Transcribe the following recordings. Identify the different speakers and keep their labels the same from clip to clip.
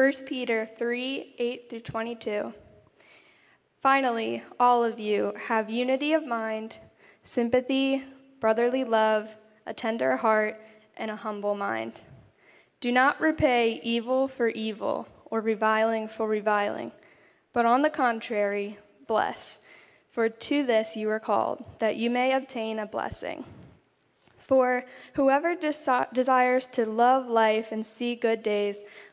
Speaker 1: 1 Peter 3 8 through 22. Finally, all of you have unity of mind, sympathy, brotherly love, a tender heart, and a humble mind. Do not repay evil for evil or reviling for reviling, but on the contrary, bless. For to this you are called, that you may obtain a blessing. For whoever desi- desires to love life and see good days,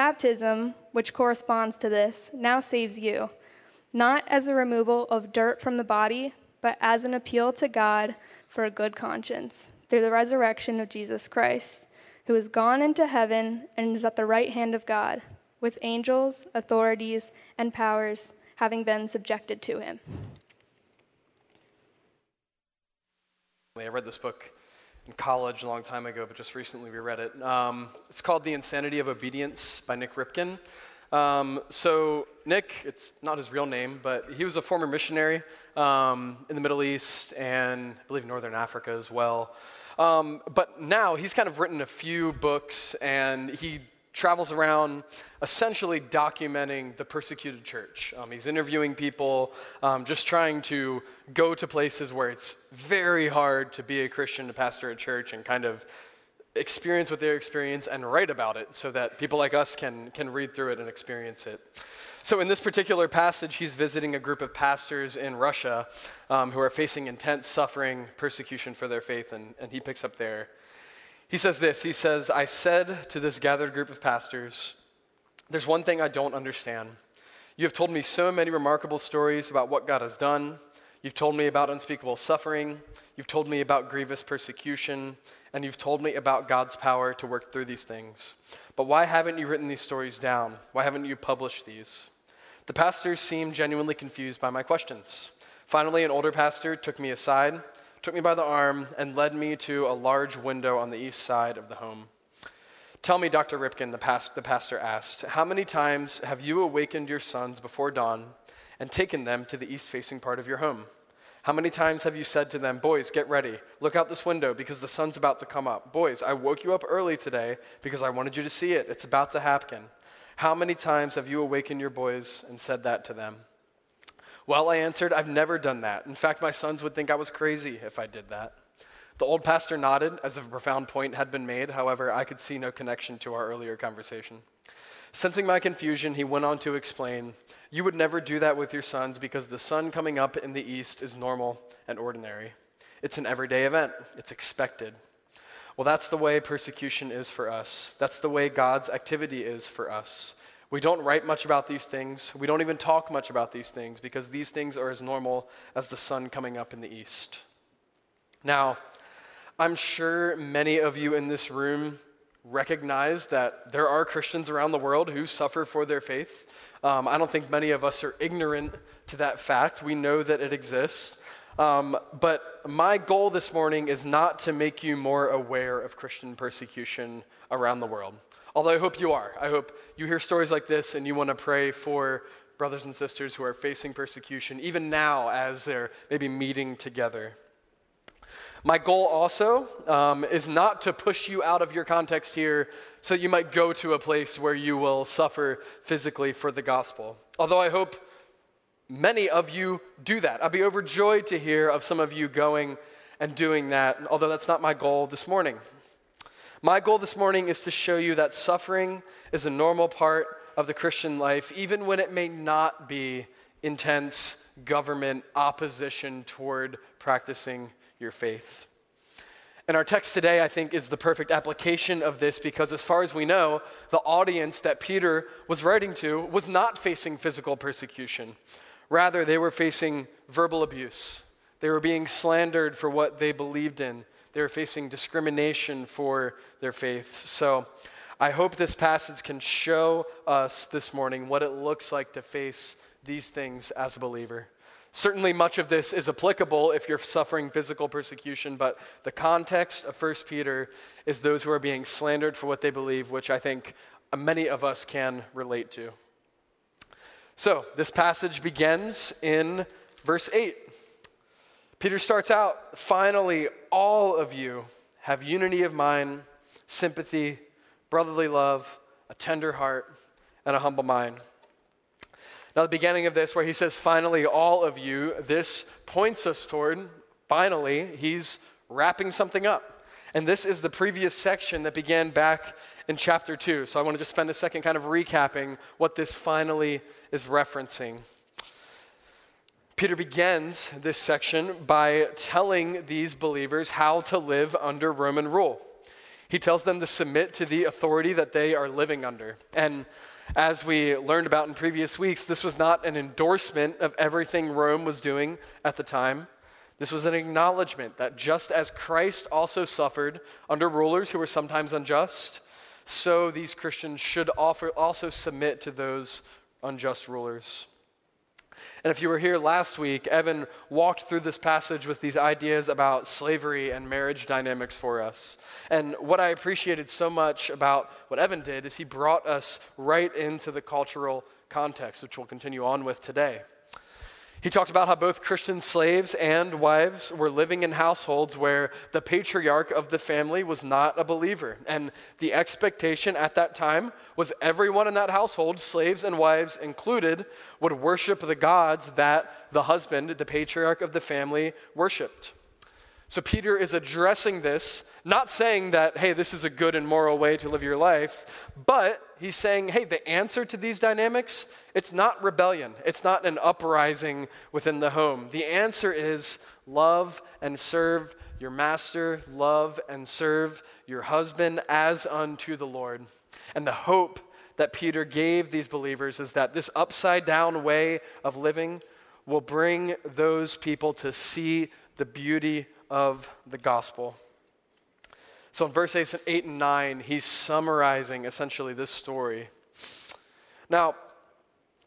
Speaker 1: Baptism, which corresponds to this, now saves you, not as a removal of dirt from the body, but as an appeal to God for a good conscience through the resurrection of Jesus Christ, who has gone into heaven and is at the right hand of God, with angels, authorities, and powers having been subjected to him.
Speaker 2: I read this book in college a long time ago, but just recently we read it. Um, it's called The Insanity of Obedience by Nick Ripken. Um, so, Nick, it's not his real name, but he was a former missionary um, in the Middle East and I believe Northern Africa as well. Um, but now he's kind of written a few books and he travels around essentially documenting the persecuted church. Um, he's interviewing people, um, just trying to go to places where it's very hard to be a Christian, to pastor a church, and kind of experience what they experience and write about it so that people like us can, can read through it and experience it. So, in this particular passage, he's visiting a group of pastors in Russia um, who are facing intense suffering, persecution for their faith, and, and he picks up there. He says this He says, I said to this gathered group of pastors, There's one thing I don't understand. You have told me so many remarkable stories about what God has done. You've told me about unspeakable suffering. You've told me about grievous persecution. And you've told me about God's power to work through these things. But why haven't you written these stories down? Why haven't you published these? The pastors seemed genuinely confused by my questions. Finally, an older pastor took me aside took me by the arm, and led me to a large window on the east side of the home. Tell me, Dr. Ripken, the, past, the pastor asked, how many times have you awakened your sons before dawn and taken them to the east facing part of your home? How many times have you said to them, Boys, get ready, look out this window because the sun's about to come up? Boys, I woke you up early today because I wanted you to see it. It's about to happen. How many times have you awakened your boys and said that to them? Well, I answered, I've never done that. In fact, my sons would think I was crazy if I did that. The old pastor nodded as if a profound point had been made. However, I could see no connection to our earlier conversation. Sensing my confusion, he went on to explain You would never do that with your sons because the sun coming up in the east is normal and ordinary. It's an everyday event, it's expected. Well, that's the way persecution is for us. That's the way God's activity is for us. We don't write much about these things. We don't even talk much about these things because these things are as normal as the sun coming up in the east. Now, I'm sure many of you in this room recognize that there are Christians around the world who suffer for their faith. Um, I don't think many of us are ignorant to that fact. We know that it exists. Um, but my goal this morning is not to make you more aware of Christian persecution around the world. Although I hope you are. I hope you hear stories like this and you want to pray for brothers and sisters who are facing persecution, even now as they're maybe meeting together. My goal also um, is not to push you out of your context here so you might go to a place where you will suffer physically for the gospel. Although I hope many of you do that. I'd be overjoyed to hear of some of you going and doing that, although that's not my goal this morning. My goal this morning is to show you that suffering is a normal part of the Christian life, even when it may not be intense government opposition toward practicing your faith. And our text today, I think, is the perfect application of this because, as far as we know, the audience that Peter was writing to was not facing physical persecution. Rather, they were facing verbal abuse. They were being slandered for what they believed in. They were facing discrimination for their faith. So, I hope this passage can show us this morning what it looks like to face these things as a believer. Certainly, much of this is applicable if you're suffering physical persecution, but the context of 1 Peter is those who are being slandered for what they believe, which I think many of us can relate to. So, this passage begins in verse 8. Peter starts out, finally, all of you have unity of mind, sympathy, brotherly love, a tender heart, and a humble mind. Now, the beginning of this, where he says, finally, all of you, this points us toward, finally, he's wrapping something up. And this is the previous section that began back in chapter 2. So I want to just spend a second kind of recapping what this finally is referencing. Peter begins this section by telling these believers how to live under Roman rule. He tells them to submit to the authority that they are living under. And as we learned about in previous weeks, this was not an endorsement of everything Rome was doing at the time. This was an acknowledgement that just as Christ also suffered under rulers who were sometimes unjust, so these Christians should offer, also submit to those unjust rulers. And if you were here last week, Evan walked through this passage with these ideas about slavery and marriage dynamics for us. And what I appreciated so much about what Evan did is he brought us right into the cultural context, which we'll continue on with today. He talked about how both Christian slaves and wives were living in households where the patriarch of the family was not a believer. And the expectation at that time was everyone in that household, slaves and wives included, would worship the gods that the husband, the patriarch of the family, worshiped. So Peter is addressing this, not saying that, hey, this is a good and moral way to live your life, but he's saying, hey, the answer to these dynamics, it's not rebellion, it's not an uprising within the home. The answer is love and serve your master, love and serve your husband as unto the Lord. And the hope that Peter gave these believers is that this upside down way of living will bring those people to see the beauty of the gospel. So in verse 8 and 9, he's summarizing essentially this story. Now,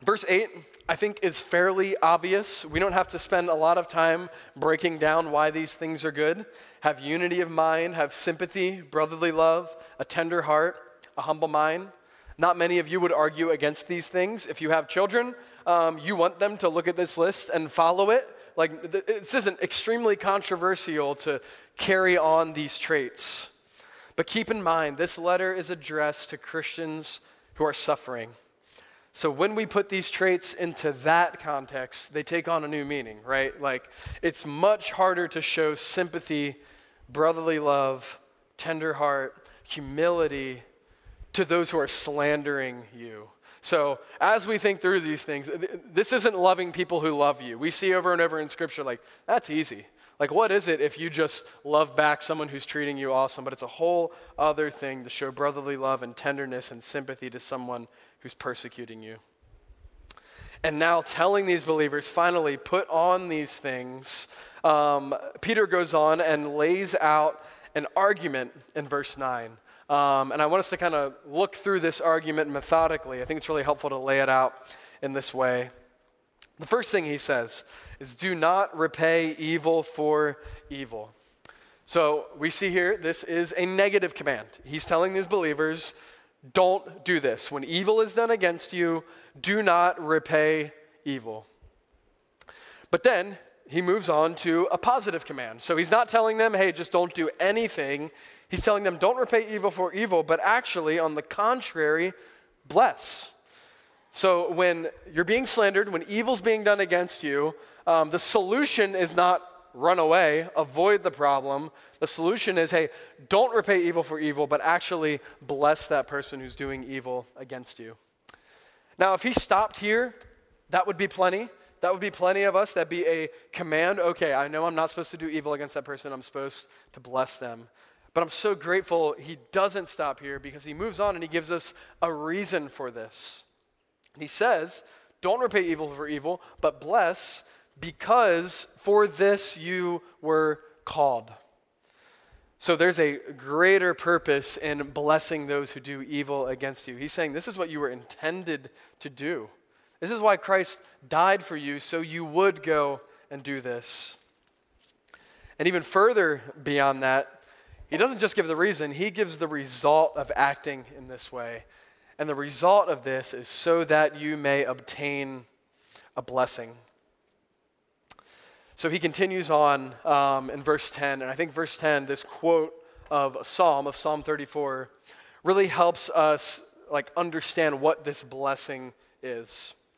Speaker 2: verse 8, I think, is fairly obvious. We don't have to spend a lot of time breaking down why these things are good. Have unity of mind, have sympathy, brotherly love, a tender heart, a humble mind. Not many of you would argue against these things. If you have children, um, you want them to look at this list and follow it like, this isn't extremely controversial to carry on these traits. But keep in mind, this letter is addressed to Christians who are suffering. So when we put these traits into that context, they take on a new meaning, right? Like, it's much harder to show sympathy, brotherly love, tender heart, humility to those who are slandering you so, as we think through these things, this isn't loving people who love you. We see over and over in Scripture, like, that's easy. Like, what is it if you just love back someone who's treating you awesome? But it's a whole other thing to show brotherly love and tenderness and sympathy to someone who's persecuting you. And now, telling these believers, finally, put on these things, um, Peter goes on and lays out an argument in verse 9 um, and I want us to kind of look through this argument methodically. I think it's really helpful to lay it out in this way. The first thing he says is do not repay evil for evil. So we see here this is a negative command. He's telling these believers don't do this. When evil is done against you, do not repay evil. But then he moves on to a positive command. So he's not telling them, hey, just don't do anything. He's telling them, don't repay evil for evil, but actually, on the contrary, bless. So when you're being slandered, when evil's being done against you, um, the solution is not run away, avoid the problem. The solution is hey, don't repay evil for evil, but actually bless that person who's doing evil against you. Now, if he stopped here, that would be plenty. That would be plenty of us. That'd be a command. Okay, I know I'm not supposed to do evil against that person, I'm supposed to bless them. But I'm so grateful he doesn't stop here because he moves on and he gives us a reason for this. He says, Don't repay evil for evil, but bless because for this you were called. So there's a greater purpose in blessing those who do evil against you. He's saying this is what you were intended to do. This is why Christ died for you, so you would go and do this. And even further beyond that, he doesn't just give the reason, he gives the result of acting in this way. And the result of this is so that you may obtain a blessing. So he continues on um, in verse 10, and I think verse 10, this quote of a psalm, of Psalm 34, really helps us like understand what this blessing is.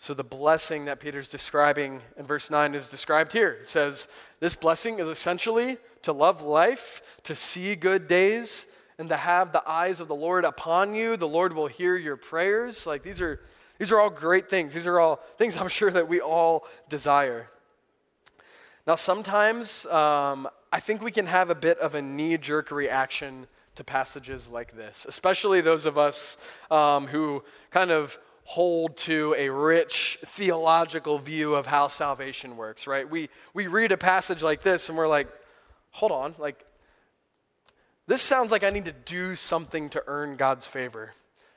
Speaker 2: So, the blessing that Peter's describing in verse 9 is described here. It says, This blessing is essentially to love life, to see good days, and to have the eyes of the Lord upon you. The Lord will hear your prayers. Like, these are, these are all great things. These are all things I'm sure that we all desire. Now, sometimes um, I think we can have a bit of a knee jerk reaction to passages like this, especially those of us um, who kind of hold to a rich theological view of how salvation works, right? We, we read a passage like this and we're like, hold on, like, this sounds like I need to do something to earn God's favor.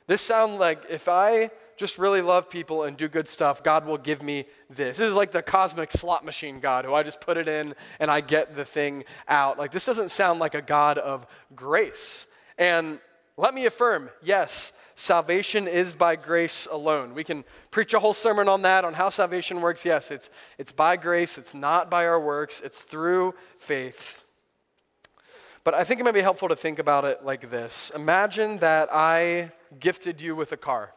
Speaker 2: This sounds like if I just really love people and do good stuff, God will give me this. This is like the cosmic slot machine God who I just put it in and I get the thing out. Like, this doesn't sound like a God of grace. And let me affirm yes, salvation is by grace alone. We can preach a whole sermon on that, on how salvation works. Yes, it's, it's by grace, it's not by our works, it's through faith. But I think it might be helpful to think about it like this Imagine that I gifted you with a car.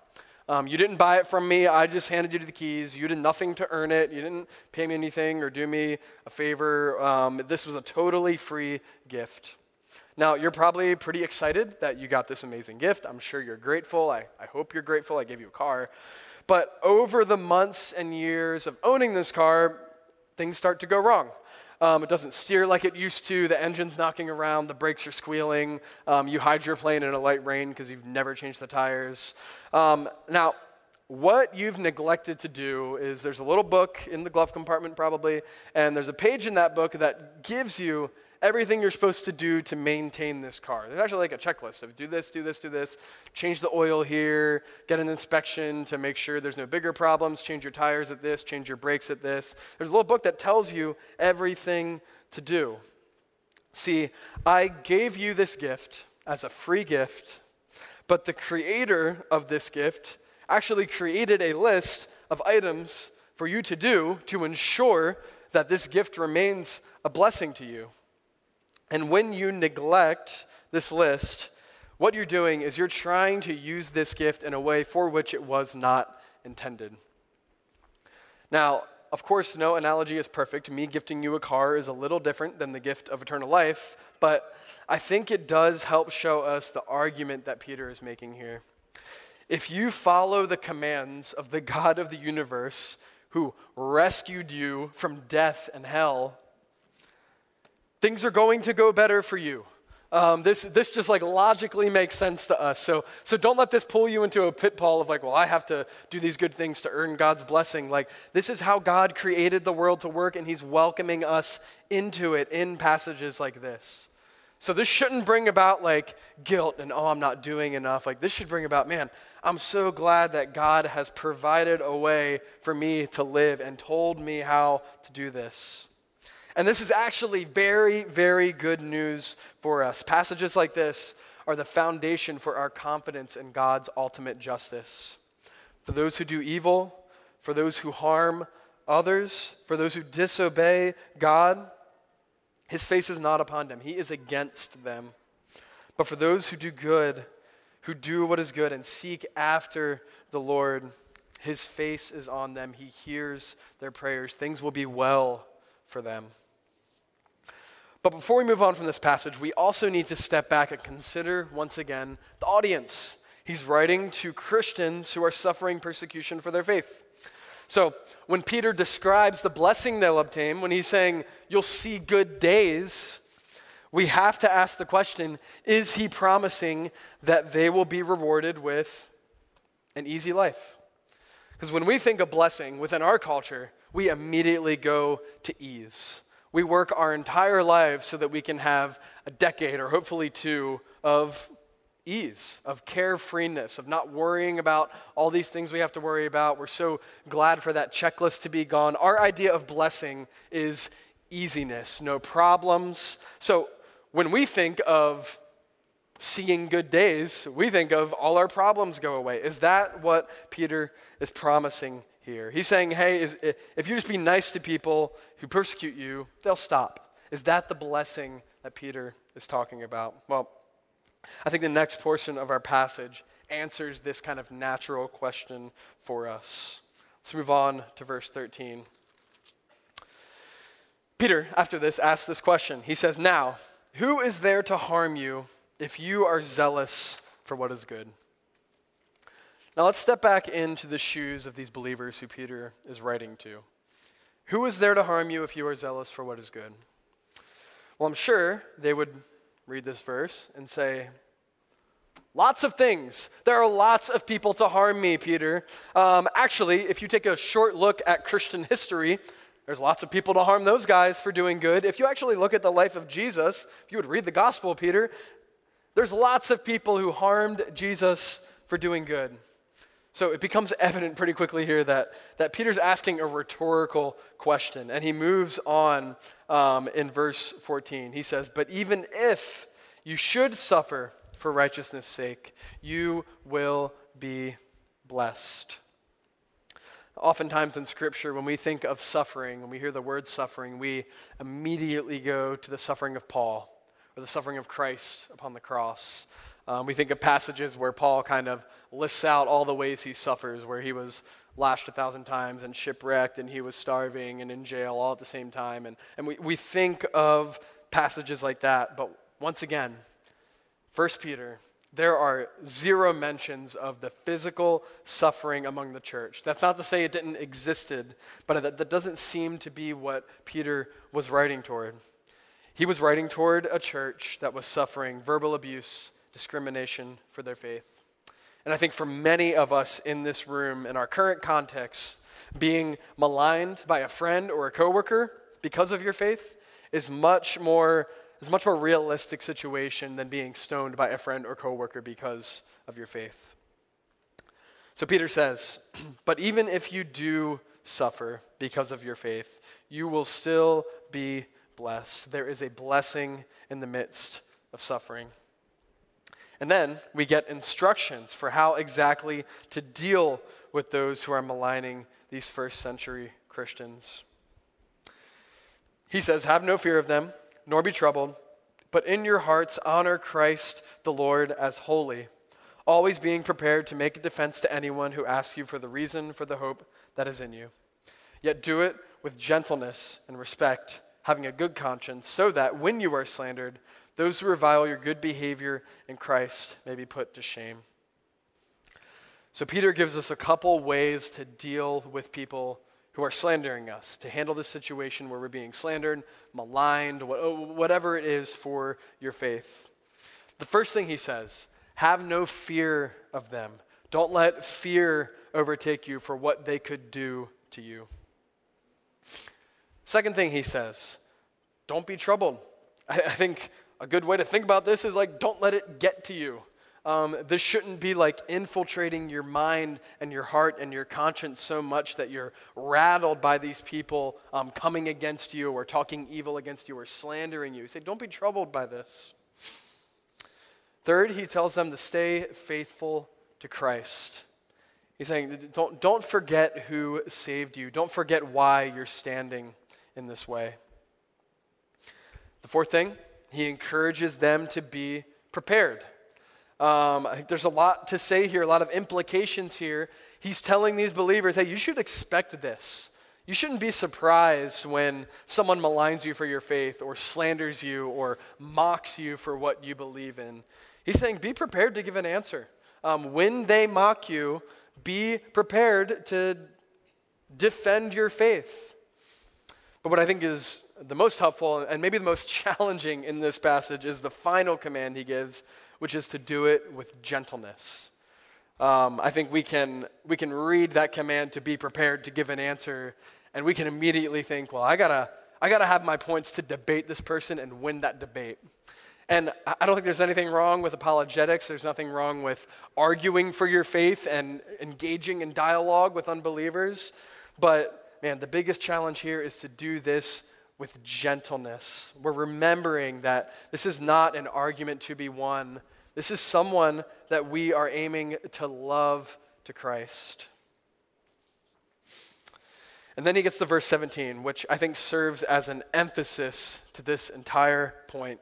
Speaker 2: Um, you didn't buy it from me. I just handed you the keys. You did nothing to earn it. You didn't pay me anything or do me a favor. Um, this was a totally free gift. Now, you're probably pretty excited that you got this amazing gift. I'm sure you're grateful. I, I hope you're grateful. I gave you a car. But over the months and years of owning this car, things start to go wrong. Um, it doesn't steer like it used to. The engine's knocking around. The brakes are squealing. Um, you hide your plane in a light rain because you've never changed the tires. Um, now, what you've neglected to do is there's a little book in the glove compartment, probably, and there's a page in that book that gives you everything you're supposed to do to maintain this car. There's actually like a checklist of do this, do this, do this, change the oil here, get an inspection to make sure there's no bigger problems, change your tires at this, change your brakes at this. There's a little book that tells you everything to do. See, I gave you this gift as a free gift, but the creator of this gift actually created a list of items for you to do to ensure that this gift remains a blessing to you. And when you neglect this list, what you're doing is you're trying to use this gift in a way for which it was not intended. Now, of course, no analogy is perfect. Me gifting you a car is a little different than the gift of eternal life, but I think it does help show us the argument that Peter is making here. If you follow the commands of the God of the universe who rescued you from death and hell, Things are going to go better for you. Um, this, this just like logically makes sense to us. So, so don't let this pull you into a pitfall of like, well, I have to do these good things to earn God's blessing. Like, this is how God created the world to work, and He's welcoming us into it in passages like this. So this shouldn't bring about like guilt and, oh, I'm not doing enough. Like, this should bring about, man, I'm so glad that God has provided a way for me to live and told me how to do this. And this is actually very, very good news for us. Passages like this are the foundation for our confidence in God's ultimate justice. For those who do evil, for those who harm others, for those who disobey God, his face is not upon them, he is against them. But for those who do good, who do what is good and seek after the Lord, his face is on them. He hears their prayers. Things will be well for them. But before we move on from this passage, we also need to step back and consider once again the audience. He's writing to Christians who are suffering persecution for their faith. So, when Peter describes the blessing they'll obtain, when he's saying, You'll see good days, we have to ask the question is he promising that they will be rewarded with an easy life? Because when we think of blessing within our culture, we immediately go to ease we work our entire lives so that we can have a decade or hopefully two of ease, of carefreeness, of not worrying about all these things we have to worry about. We're so glad for that checklist to be gone. Our idea of blessing is easiness, no problems. So when we think of seeing good days, we think of all our problems go away. Is that what Peter is promising here. He's saying, hey, is, if you just be nice to people who persecute you, they'll stop. Is that the blessing that Peter is talking about? Well, I think the next portion of our passage answers this kind of natural question for us. Let's move on to verse 13. Peter, after this, asks this question. He says, Now, who is there to harm you if you are zealous for what is good? Now let's step back into the shoes of these believers who Peter is writing to. Who is there to harm you if you are zealous for what is good? Well, I'm sure they would read this verse and say, Lots of things. There are lots of people to harm me, Peter. Um, actually, if you take a short look at Christian history, there's lots of people to harm those guys for doing good. If you actually look at the life of Jesus, if you would read the gospel, Peter, there's lots of people who harmed Jesus for doing good. So it becomes evident pretty quickly here that, that Peter's asking a rhetorical question, and he moves on um, in verse 14. He says, But even if you should suffer for righteousness' sake, you will be blessed. Oftentimes in Scripture, when we think of suffering, when we hear the word suffering, we immediately go to the suffering of Paul or the suffering of Christ upon the cross. Um, we think of passages where Paul kind of lists out all the ways he suffers, where he was lashed a thousand times and shipwrecked and he was starving and in jail all at the same time. And, and we, we think of passages like that. But once again, 1 Peter, there are zero mentions of the physical suffering among the church. That's not to say it didn't existed, but that, that doesn't seem to be what Peter was writing toward. He was writing toward a church that was suffering verbal abuse, discrimination for their faith. And I think for many of us in this room, in our current context, being maligned by a friend or a coworker because of your faith is much more is much more realistic situation than being stoned by a friend or coworker because of your faith. So Peter says, "But even if you do suffer because of your faith, you will still be blessed. There is a blessing in the midst of suffering." And then we get instructions for how exactly to deal with those who are maligning these first century Christians. He says, Have no fear of them, nor be troubled, but in your hearts honor Christ the Lord as holy, always being prepared to make a defense to anyone who asks you for the reason for the hope that is in you. Yet do it with gentleness and respect, having a good conscience, so that when you are slandered, those who revile your good behavior in Christ may be put to shame. So, Peter gives us a couple ways to deal with people who are slandering us, to handle this situation where we're being slandered, maligned, oh, whatever it is for your faith. The first thing he says have no fear of them. Don't let fear overtake you for what they could do to you. Second thing he says don't be troubled. I, I think a good way to think about this is like, don't let it get to you. Um, this shouldn't be like infiltrating your mind and your heart and your conscience so much that you're rattled by these people um, coming against you or talking evil against you or slandering you. Said, Don't be troubled by this. Third, he tells them to stay faithful to Christ. He's saying, don't, don't forget who saved you. Don't forget why you're standing in this way. The fourth thing, he encourages them to be prepared. Um, I think there's a lot to say here, a lot of implications here. He's telling these believers, hey, you should expect this. You shouldn't be surprised when someone maligns you for your faith or slanders you or mocks you for what you believe in. He's saying, be prepared to give an answer. Um, when they mock you, be prepared to defend your faith. But what I think is the most helpful and maybe the most challenging in this passage is the final command he gives, which is to do it with gentleness. Um, I think we can, we can read that command to be prepared to give an answer, and we can immediately think, well, I gotta, I gotta have my points to debate this person and win that debate. And I don't think there's anything wrong with apologetics. There's nothing wrong with arguing for your faith and engaging in dialogue with unbelievers. But man, the biggest challenge here is to do this with gentleness. We're remembering that this is not an argument to be won, this is someone that we are aiming to love to Christ. And then he gets to verse 17, which I think serves as an emphasis to this entire point,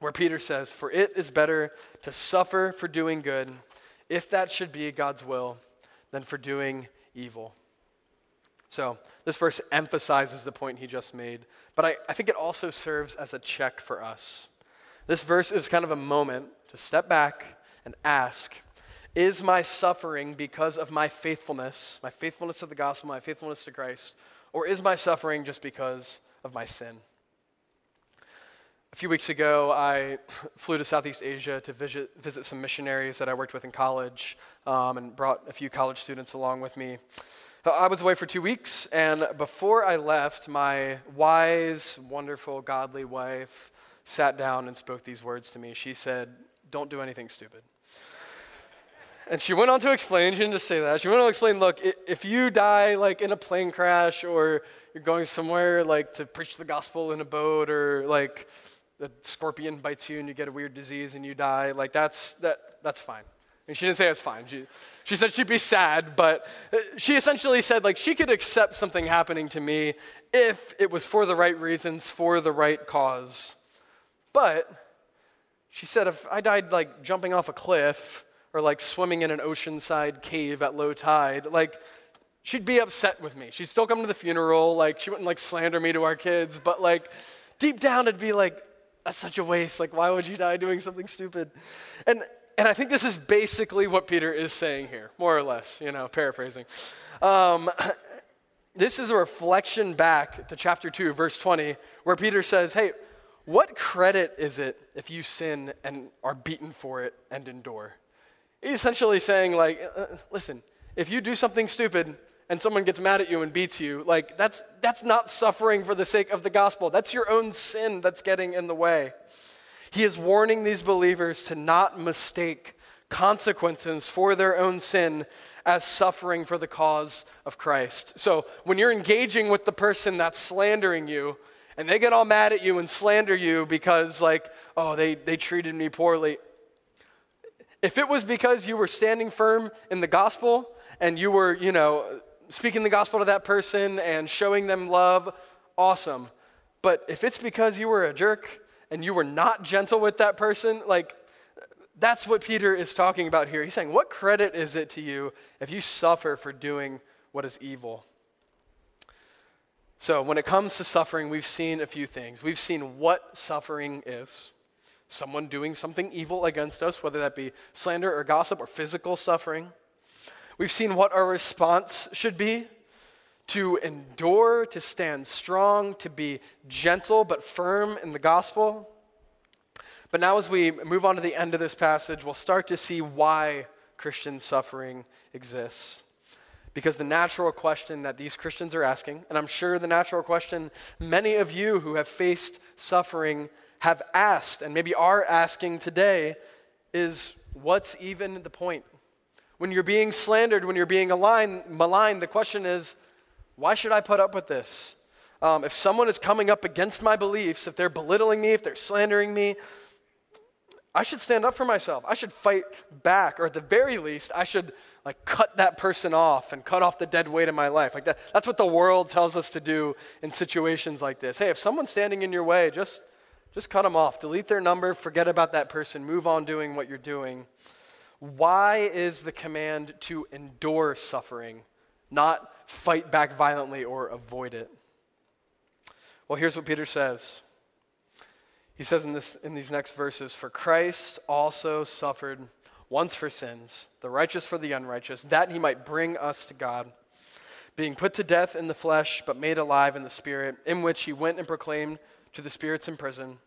Speaker 2: where Peter says, For it is better to suffer for doing good, if that should be God's will, than for doing evil. So, this verse emphasizes the point he just made, but I, I think it also serves as a check for us. This verse is kind of a moment to step back and ask Is my suffering because of my faithfulness, my faithfulness to the gospel, my faithfulness to Christ, or is my suffering just because of my sin? A few weeks ago, I flew to Southeast Asia to visit, visit some missionaries that I worked with in college um, and brought a few college students along with me. Uh, I was away for two weeks, and before I left, my wise, wonderful, godly wife sat down and spoke these words to me. She said, Don't do anything stupid. And she went on to explain, she didn't just say that. She went on to explain look, if you die like in a plane crash or you're going somewhere like to preach the gospel in a boat or like a scorpion bites you and you get a weird disease and you die, like that's, that, that's fine. And she didn't say it's fine. She, she said she'd be sad, but uh, she essentially said like she could accept something happening to me if it was for the right reasons, for the right cause. But she said if I died like jumping off a cliff or like swimming in an oceanside cave at low tide, like she'd be upset with me. She'd still come to the funeral, like she wouldn't like slander me to our kids, but like deep down it'd be like, that's such a waste. Like, why would you die doing something stupid? And and I think this is basically what Peter is saying here, more or less, you know, paraphrasing. Um, this is a reflection back to chapter 2, verse 20, where Peter says, Hey, what credit is it if you sin and are beaten for it and endure? He's essentially saying, like, uh, uh, listen, if you do something stupid and someone gets mad at you and beats you, like, that's, that's not suffering for the sake of the gospel. That's your own sin that's getting in the way. He is warning these believers to not mistake consequences for their own sin as suffering for the cause of Christ. So when you're engaging with the person that's slandering you, and they get all mad at you and slander you because, like, oh, they, they treated me poorly. If it was because you were standing firm in the gospel and you were, you know, speaking the gospel to that person and showing them love, awesome. But if it's because you were a jerk and you were not gentle with that person, like that's what Peter is talking about here. He's saying, What credit is it to you if you suffer for doing what is evil? So, when it comes to suffering, we've seen a few things. We've seen what suffering is someone doing something evil against us, whether that be slander or gossip or physical suffering. We've seen what our response should be to endure, to stand strong, to be gentle but firm in the gospel. But now, as we move on to the end of this passage, we'll start to see why Christian suffering exists. Because the natural question that these Christians are asking, and I'm sure the natural question many of you who have faced suffering have asked, and maybe are asking today, is what's even the point? When you're being slandered, when you're being maligned, the question is, why should I put up with this? Um, if someone is coming up against my beliefs, if they're belittling me, if they're slandering me, I should stand up for myself. I should fight back, or at the very least, I should like cut that person off and cut off the dead weight of my life. Like that, that's what the world tells us to do in situations like this. Hey, if someone's standing in your way, just just cut them off. Delete their number, forget about that person, move on doing what you're doing. Why is the command to endure suffering, not fight back violently or avoid it? Well, here's what Peter says. He says in, this, in these next verses For Christ also suffered once for sins, the righteous for the unrighteous, that he might bring us to God, being put to death in the flesh, but made alive in the spirit, in which he went and proclaimed to the spirits in prison,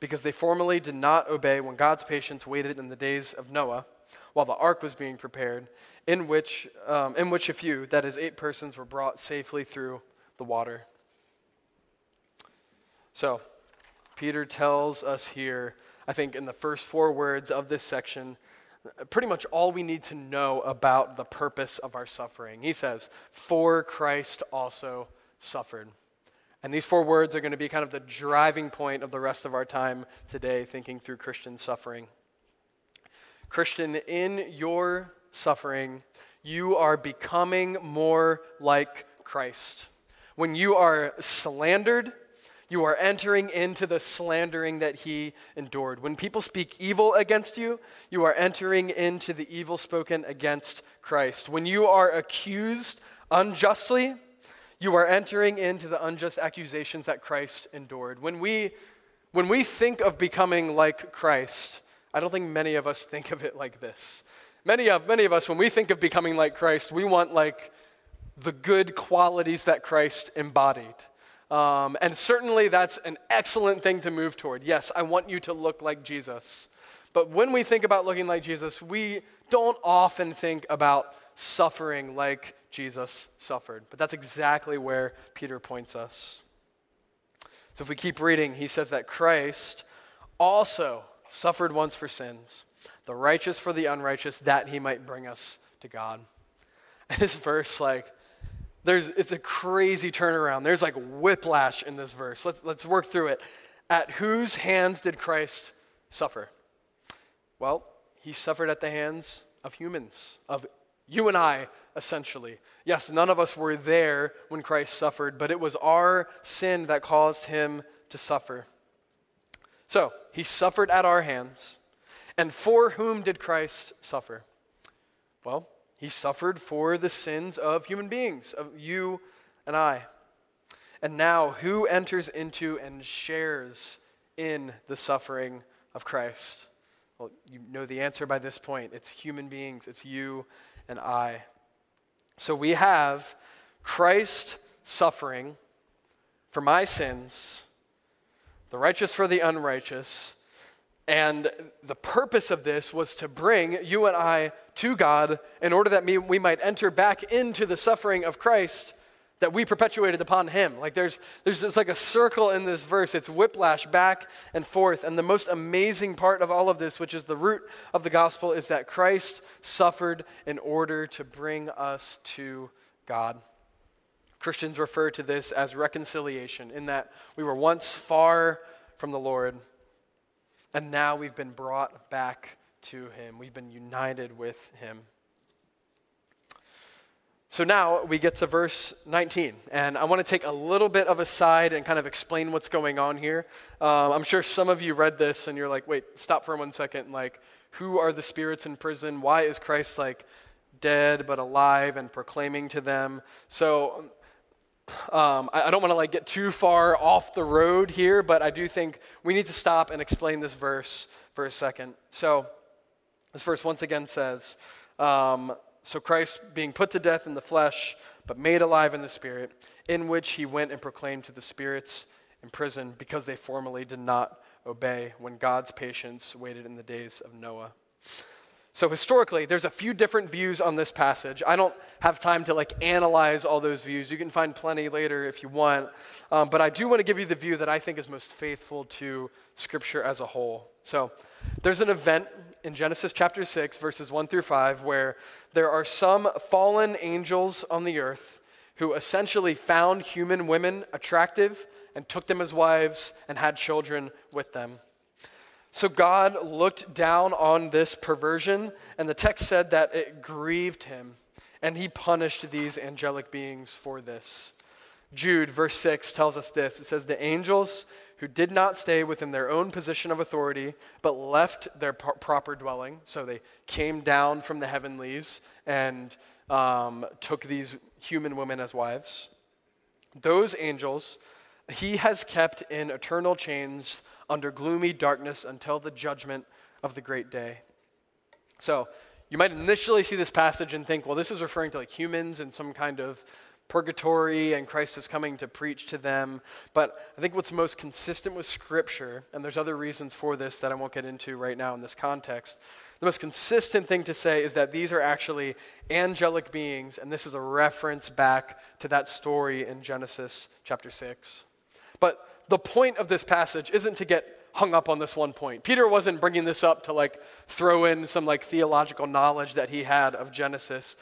Speaker 2: because they formerly did not obey when God's patience waited in the days of Noah, while the ark was being prepared, in which, um, in which a few, that is, eight persons, were brought safely through the water. So, Peter tells us here, I think, in the first four words of this section, pretty much all we need to know about the purpose of our suffering. He says, For Christ also suffered. And these four words are going to be kind of the driving point of the rest of our time today, thinking through Christian suffering. Christian, in your suffering, you are becoming more like Christ. When you are slandered, you are entering into the slandering that he endured. When people speak evil against you, you are entering into the evil spoken against Christ. When you are accused unjustly, you are entering into the unjust accusations that Christ endured. When we, when we think of becoming like Christ, I don't think many of us think of it like this. Many of, many of us, when we think of becoming like Christ, we want like the good qualities that Christ embodied. Um, and certainly that's an excellent thing to move toward. Yes, I want you to look like Jesus. But when we think about looking like Jesus, we don't often think about suffering like Jesus suffered. But that's exactly where Peter points us. So if we keep reading, he says that Christ also suffered once for sins, the righteous for the unrighteous, that he might bring us to God. This verse, like, there's, it's a crazy turnaround. There's like whiplash in this verse. Let's, let's work through it. At whose hands did Christ suffer? Well, he suffered at the hands of humans, of you and I, essentially. Yes, none of us were there when Christ suffered, but it was our sin that caused him to suffer. So, he suffered at our hands. And for whom did Christ suffer? Well, he suffered for the sins of human beings, of you and I. And now, who enters into and shares in the suffering of Christ? Well, you know the answer by this point. It's human beings, it's you and I. So we have Christ suffering for my sins, the righteous for the unrighteous, and the purpose of this was to bring you and I to God in order that we might enter back into the suffering of Christ that we perpetuated upon him. Like there's there's it's like a circle in this verse. It's whiplash back and forth. And the most amazing part of all of this, which is the root of the gospel, is that Christ suffered in order to bring us to God. Christians refer to this as reconciliation, in that we were once far from the Lord, and now we've been brought back to him. We've been united with him. So now we get to verse 19, and I want to take a little bit of a side and kind of explain what's going on here. Um, I'm sure some of you read this and you're like, wait, stop for one second. Like, who are the spirits in prison? Why is Christ like dead but alive and proclaiming to them? So um, I, I don't want to like get too far off the road here, but I do think we need to stop and explain this verse for a second. So this verse once again says, um, "So Christ, being put to death in the flesh, but made alive in the spirit, in which he went and proclaimed to the spirits in prison, because they formerly did not obey when God's patience waited in the days of Noah. So historically, there's a few different views on this passage. I don't have time to like analyze all those views. You can find plenty later if you want. Um, but I do want to give you the view that I think is most faithful to Scripture as a whole. So there's an event in Genesis chapter 6, verses 1 through 5, where there are some fallen angels on the earth who essentially found human women attractive and took them as wives and had children with them. So God looked down on this perversion, and the text said that it grieved him, and he punished these angelic beings for this. Jude, verse 6, tells us this it says, The angels who did not stay within their own position of authority, but left their pro- proper dwelling, so they came down from the heavenlies and um, took these human women as wives. Those angels he has kept in eternal chains under gloomy darkness until the judgment of the great day. So, you might initially see this passage and think, well, this is referring to like humans and some kind of purgatory and Christ is coming to preach to them. But I think what's most consistent with Scripture, and there's other reasons for this that I won't get into right now in this context, the most consistent thing to say is that these are actually angelic beings, and this is a reference back to that story in Genesis chapter 6. But the point of this passage isn't to get hung up on this one point. Peter wasn't bringing this up to like throw in some like theological knowledge that he had of Genesis.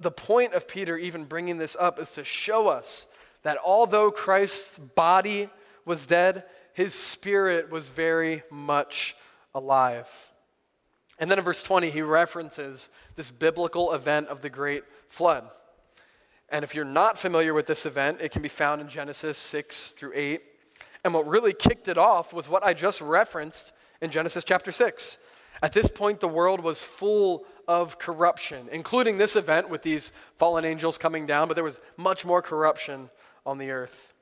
Speaker 2: The, point of Peter even bringing this up is to show us that although Christ's body was dead, his spirit was very much alive. And then in verse 20, he references this biblical event of the great flood. And if you're not familiar with this event, it can be found in Genesis 6 through 8. And what really kicked it off was what I just referenced in Genesis chapter 6. At this point, the world was full of corruption, including this event with these fallen angels coming down, but there was much more corruption on the earth.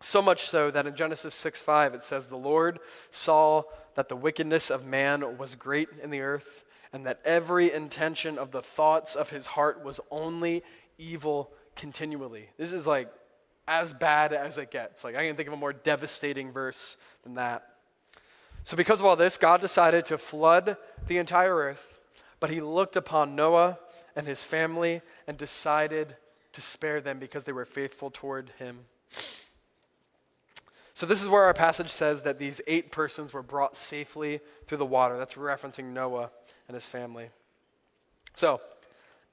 Speaker 2: So much so that in Genesis 6 5, it says, The Lord saw that the wickedness of man was great in the earth, and that every intention of the thoughts of his heart was only evil continually. This is like as bad as it gets. Like, I can think of a more devastating verse than that. So, because of all this, God decided to flood the entire earth, but he looked upon Noah and his family and decided to spare them because they were faithful toward him. So, this is where our passage says that these eight persons were brought safely through the water. That's referencing Noah and his family. So,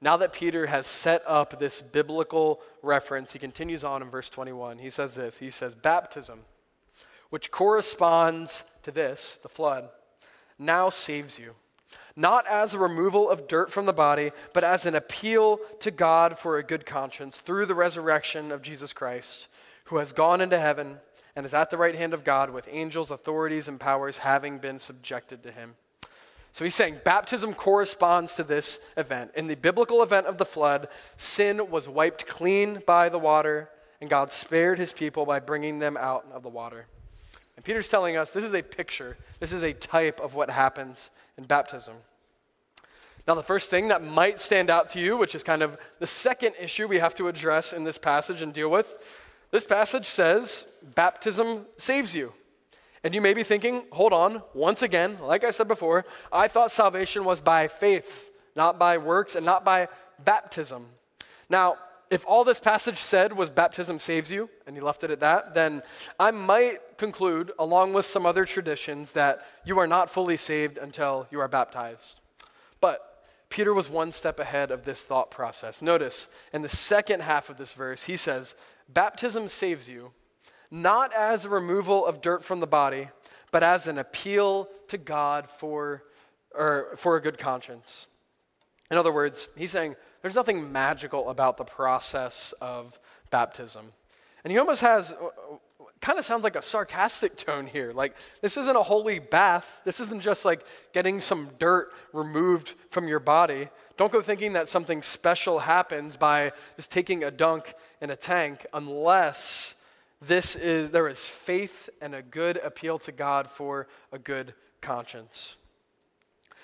Speaker 2: now that Peter has set up this biblical reference, he continues on in verse 21. He says this He says, Baptism, which corresponds to this, the flood, now saves you. Not as a removal of dirt from the body, but as an appeal to God for a good conscience through the resurrection of Jesus Christ, who has gone into heaven and is at the right hand of God with angels, authorities, and powers having been subjected to him. So he's saying baptism corresponds to this event. In the biblical event of the flood, sin was wiped clean by the water, and God spared his people by bringing them out of the water. And Peter's telling us this is a picture, this is a type of what happens in baptism. Now, the first thing that might stand out to you, which is kind of the second issue we have to address in this passage and deal with, this passage says baptism saves you. And you may be thinking, hold on, once again, like I said before, I thought salvation was by faith, not by works, and not by baptism. Now, if all this passage said was baptism saves you, and he left it at that, then I might conclude, along with some other traditions, that you are not fully saved until you are baptized. But Peter was one step ahead of this thought process. Notice in the second half of this verse, he says, Baptism saves you, not as a removal of dirt from the body, but as an appeal to God for, or for a good conscience. In other words, he's saying there's nothing magical about the process of baptism. And he almost has, kind of sounds like a sarcastic tone here. Like, this isn't a holy bath. This isn't just like getting some dirt removed from your body. Don't go thinking that something special happens by just taking a dunk in a tank unless this is, there is faith and a good appeal to God for a good conscience.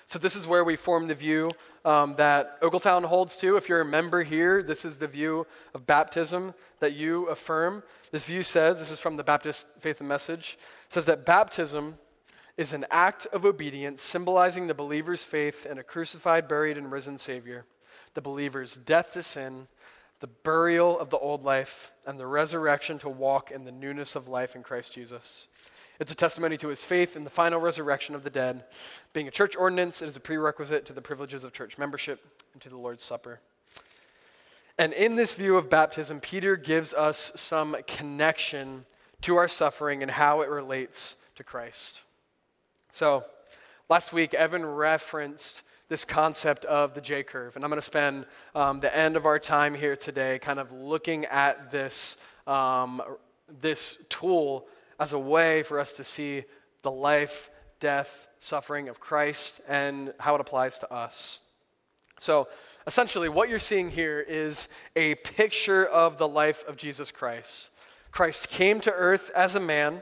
Speaker 2: So, this is where we form the view um, that Ogletown holds to. If you're a member here, this is the view of baptism that you affirm. This view says, this is from the Baptist Faith and Message, says that baptism is an act of obedience symbolizing the believer's faith in a crucified, buried, and risen Savior, the believer's death to sin, the burial of the old life, and the resurrection to walk in the newness of life in Christ Jesus. It's a testimony to his faith in the final resurrection of the dead. Being a church ordinance, it is a prerequisite to the privileges of church membership and to the Lord's Supper. And in this view of baptism, Peter gives us some connection to our suffering and how it relates to Christ. So, last week, Evan referenced this concept of the J curve, and I'm going to spend um, the end of our time here today kind of looking at this, um, this tool as a way for us to see the life, death, suffering of Christ and how it applies to us. So, essentially, what you're seeing here is a picture of the life of Jesus Christ. Christ came to earth as a man,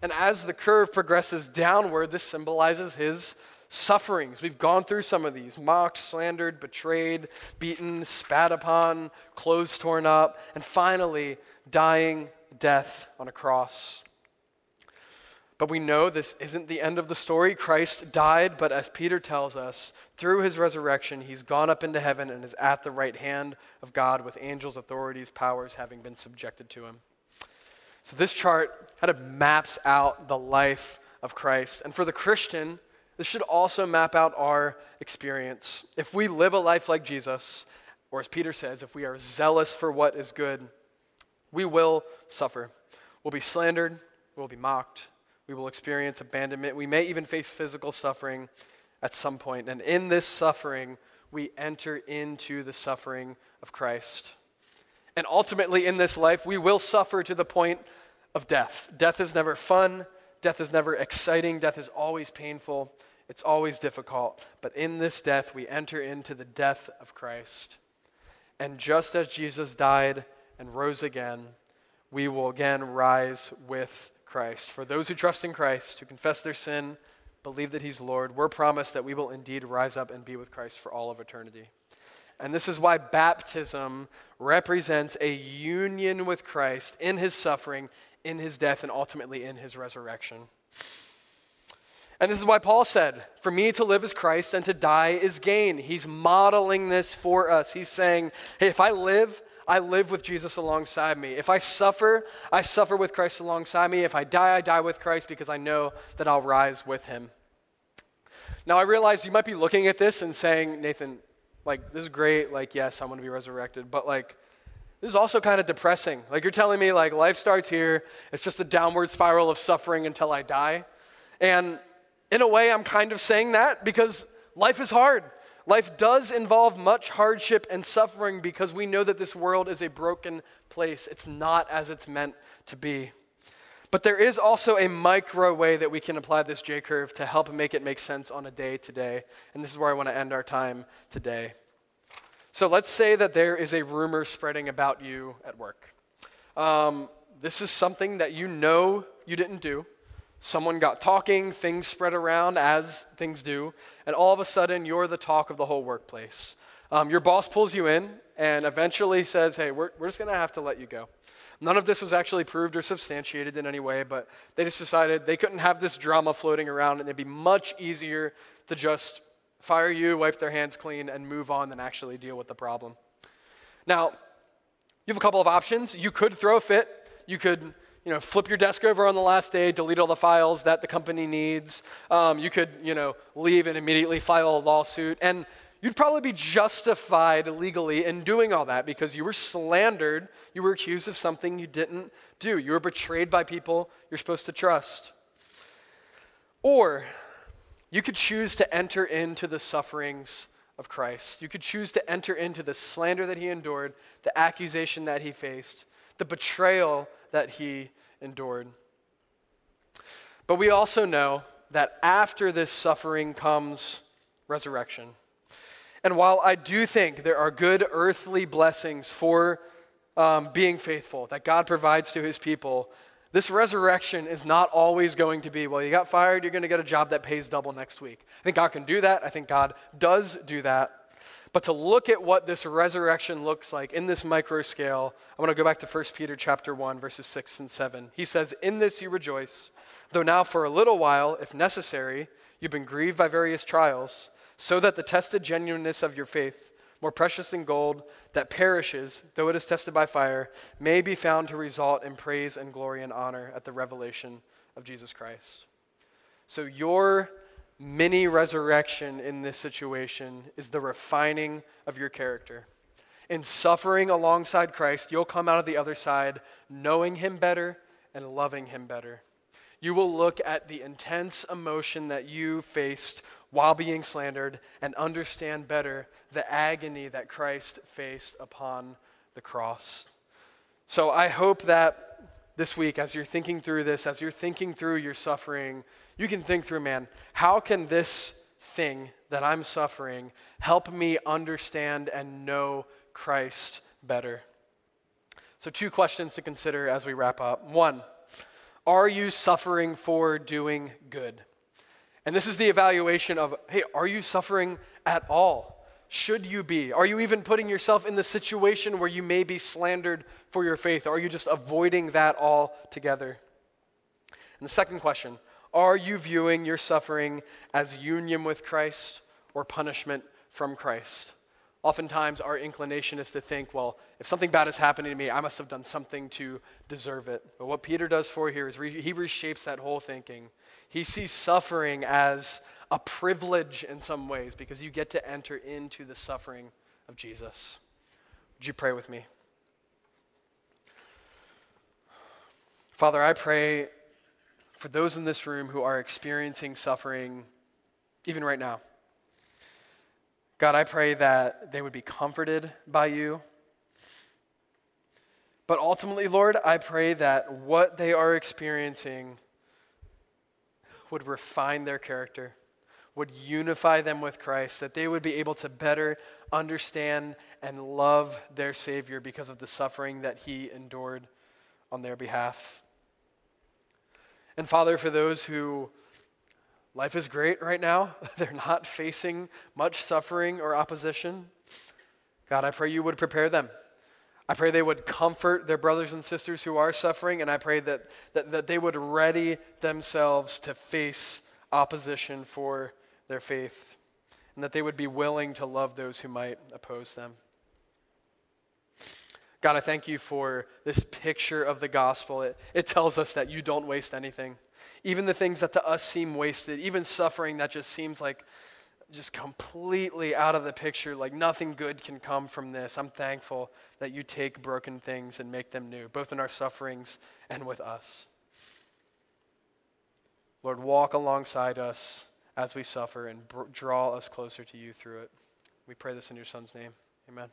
Speaker 2: and as the curve progresses downward, this symbolizes his sufferings. We've gone through some of these mocked, slandered, betrayed, beaten, spat upon, clothes torn up, and finally, dying death on a cross. But we know this isn't the end of the story. Christ died, but as Peter tells us, through his resurrection, he's gone up into heaven and is at the right hand of God with angels, authorities, powers having been subjected to him. So this chart kind of maps out the life of Christ. And for the Christian, this should also map out our experience. If we live a life like Jesus, or as Peter says, if we are zealous for what is good, we will suffer. We'll be slandered, we'll be mocked, we will experience abandonment. We may even face physical suffering at some point. And in this suffering, we enter into the suffering of Christ. And ultimately, in this life, we will suffer to the point of death. Death is never fun, death is never exciting, death is always painful, it's always difficult. But in this death, we enter into the death of Christ. And just as Jesus died and rose again, we will again rise with Christ. For those who trust in Christ, who confess their sin, believe that He's Lord, we're promised that we will indeed rise up and be with Christ for all of eternity. And this is why baptism represents a union with Christ in His suffering, in His death, and ultimately in His resurrection. And this is why Paul said, For me to live is Christ and to die is gain. He's modeling this for us. He's saying, Hey, if I live, I live with Jesus alongside me. If I suffer, I suffer with Christ alongside me. If I die, I die with Christ because I know that I'll rise with him. Now, I realize you might be looking at this and saying, Nathan, like, this is great. Like, yes, I'm going to be resurrected. But, like, this is also kind of depressing. Like, you're telling me, like, life starts here. It's just a downward spiral of suffering until I die. And in a way, I'm kind of saying that because life is hard. Life does involve much hardship and suffering because we know that this world is a broken place. It's not as it's meant to be. But there is also a micro way that we can apply this J curve to help make it make sense on a day to day. And this is where I want to end our time today. So let's say that there is a rumor spreading about you at work. Um, this is something that you know you didn't do. Someone got talking, things spread around as things do, and all of a sudden you're the talk of the whole workplace. Um, your boss pulls you in and eventually says, Hey, we're, we're just going to have to let you go. None of this was actually proved or substantiated in any way, but they just decided they couldn't have this drama floating around, and it'd be much easier to just fire you, wipe their hands clean, and move on than actually deal with the problem. Now, you have a couple of options. You could throw a fit. You could you know, flip your desk over on the last day, delete all the files that the company needs. Um, you could, you know, leave and immediately file a lawsuit. And you'd probably be justified legally in doing all that because you were slandered. You were accused of something you didn't do. You were betrayed by people you're supposed to trust. Or you could choose to enter into the sufferings of Christ. You could choose to enter into the slander that he endured, the accusation that he faced, the betrayal that he endured. But we also know that after this suffering comes resurrection. And while I do think there are good earthly blessings for um, being faithful that God provides to his people, this resurrection is not always going to be, well, you got fired, you're going to get a job that pays double next week. I think God can do that. I think God does do that. But to look at what this resurrection looks like in this micro scale, I want to go back to 1 Peter chapter 1 verses 6 and 7. He says, "In this you rejoice, Though now, for a little while, if necessary, you've been grieved by various trials, so that the tested genuineness of your faith, more precious than gold that perishes, though it is tested by fire, may be found to result in praise and glory and honor at the revelation of Jesus Christ. So, your mini resurrection in this situation is the refining of your character. In suffering alongside Christ, you'll come out of the other side knowing Him better and loving Him better. You will look at the intense emotion that you faced while being slandered and understand better the agony that Christ faced upon the cross. So I hope that this week, as you're thinking through this, as you're thinking through your suffering, you can think through, man, how can this thing that I'm suffering help me understand and know Christ better? So, two questions to consider as we wrap up. One, are you suffering for doing good? And this is the evaluation of hey, are you suffering at all? Should you be? Are you even putting yourself in the situation where you may be slandered for your faith? Are you just avoiding that altogether? And the second question are you viewing your suffering as union with Christ or punishment from Christ? Oftentimes, our inclination is to think, well, if something bad is happening to me, I must have done something to deserve it. But what Peter does for here is re- he reshapes that whole thinking. He sees suffering as a privilege in some ways because you get to enter into the suffering of Jesus. Would you pray with me? Father, I pray for those in this room who are experiencing suffering, even right now. God, I pray that they would be comforted by you. But ultimately, Lord, I pray that what they are experiencing would refine their character would unify them with Christ, that they would be able to better understand and love their Savior because of the suffering that He endured on their behalf. And Father, for those who life is great right now, they're not facing much suffering or opposition, God, I pray you would prepare them. I pray they would comfort their brothers and sisters who are suffering, and I pray that, that, that they would ready themselves to face opposition for their faith, and that they would be willing to love those who might oppose them. God, I thank you for this picture of the gospel. It, it tells us that you don't waste anything. Even the things that to us seem wasted, even suffering that just seems like just completely out of the picture, like nothing good can come from this. I'm thankful that you take broken things and make them new, both in our sufferings and with us. Lord, walk alongside us as we suffer and br- draw us closer to you through it. We pray this in your Son's name. Amen.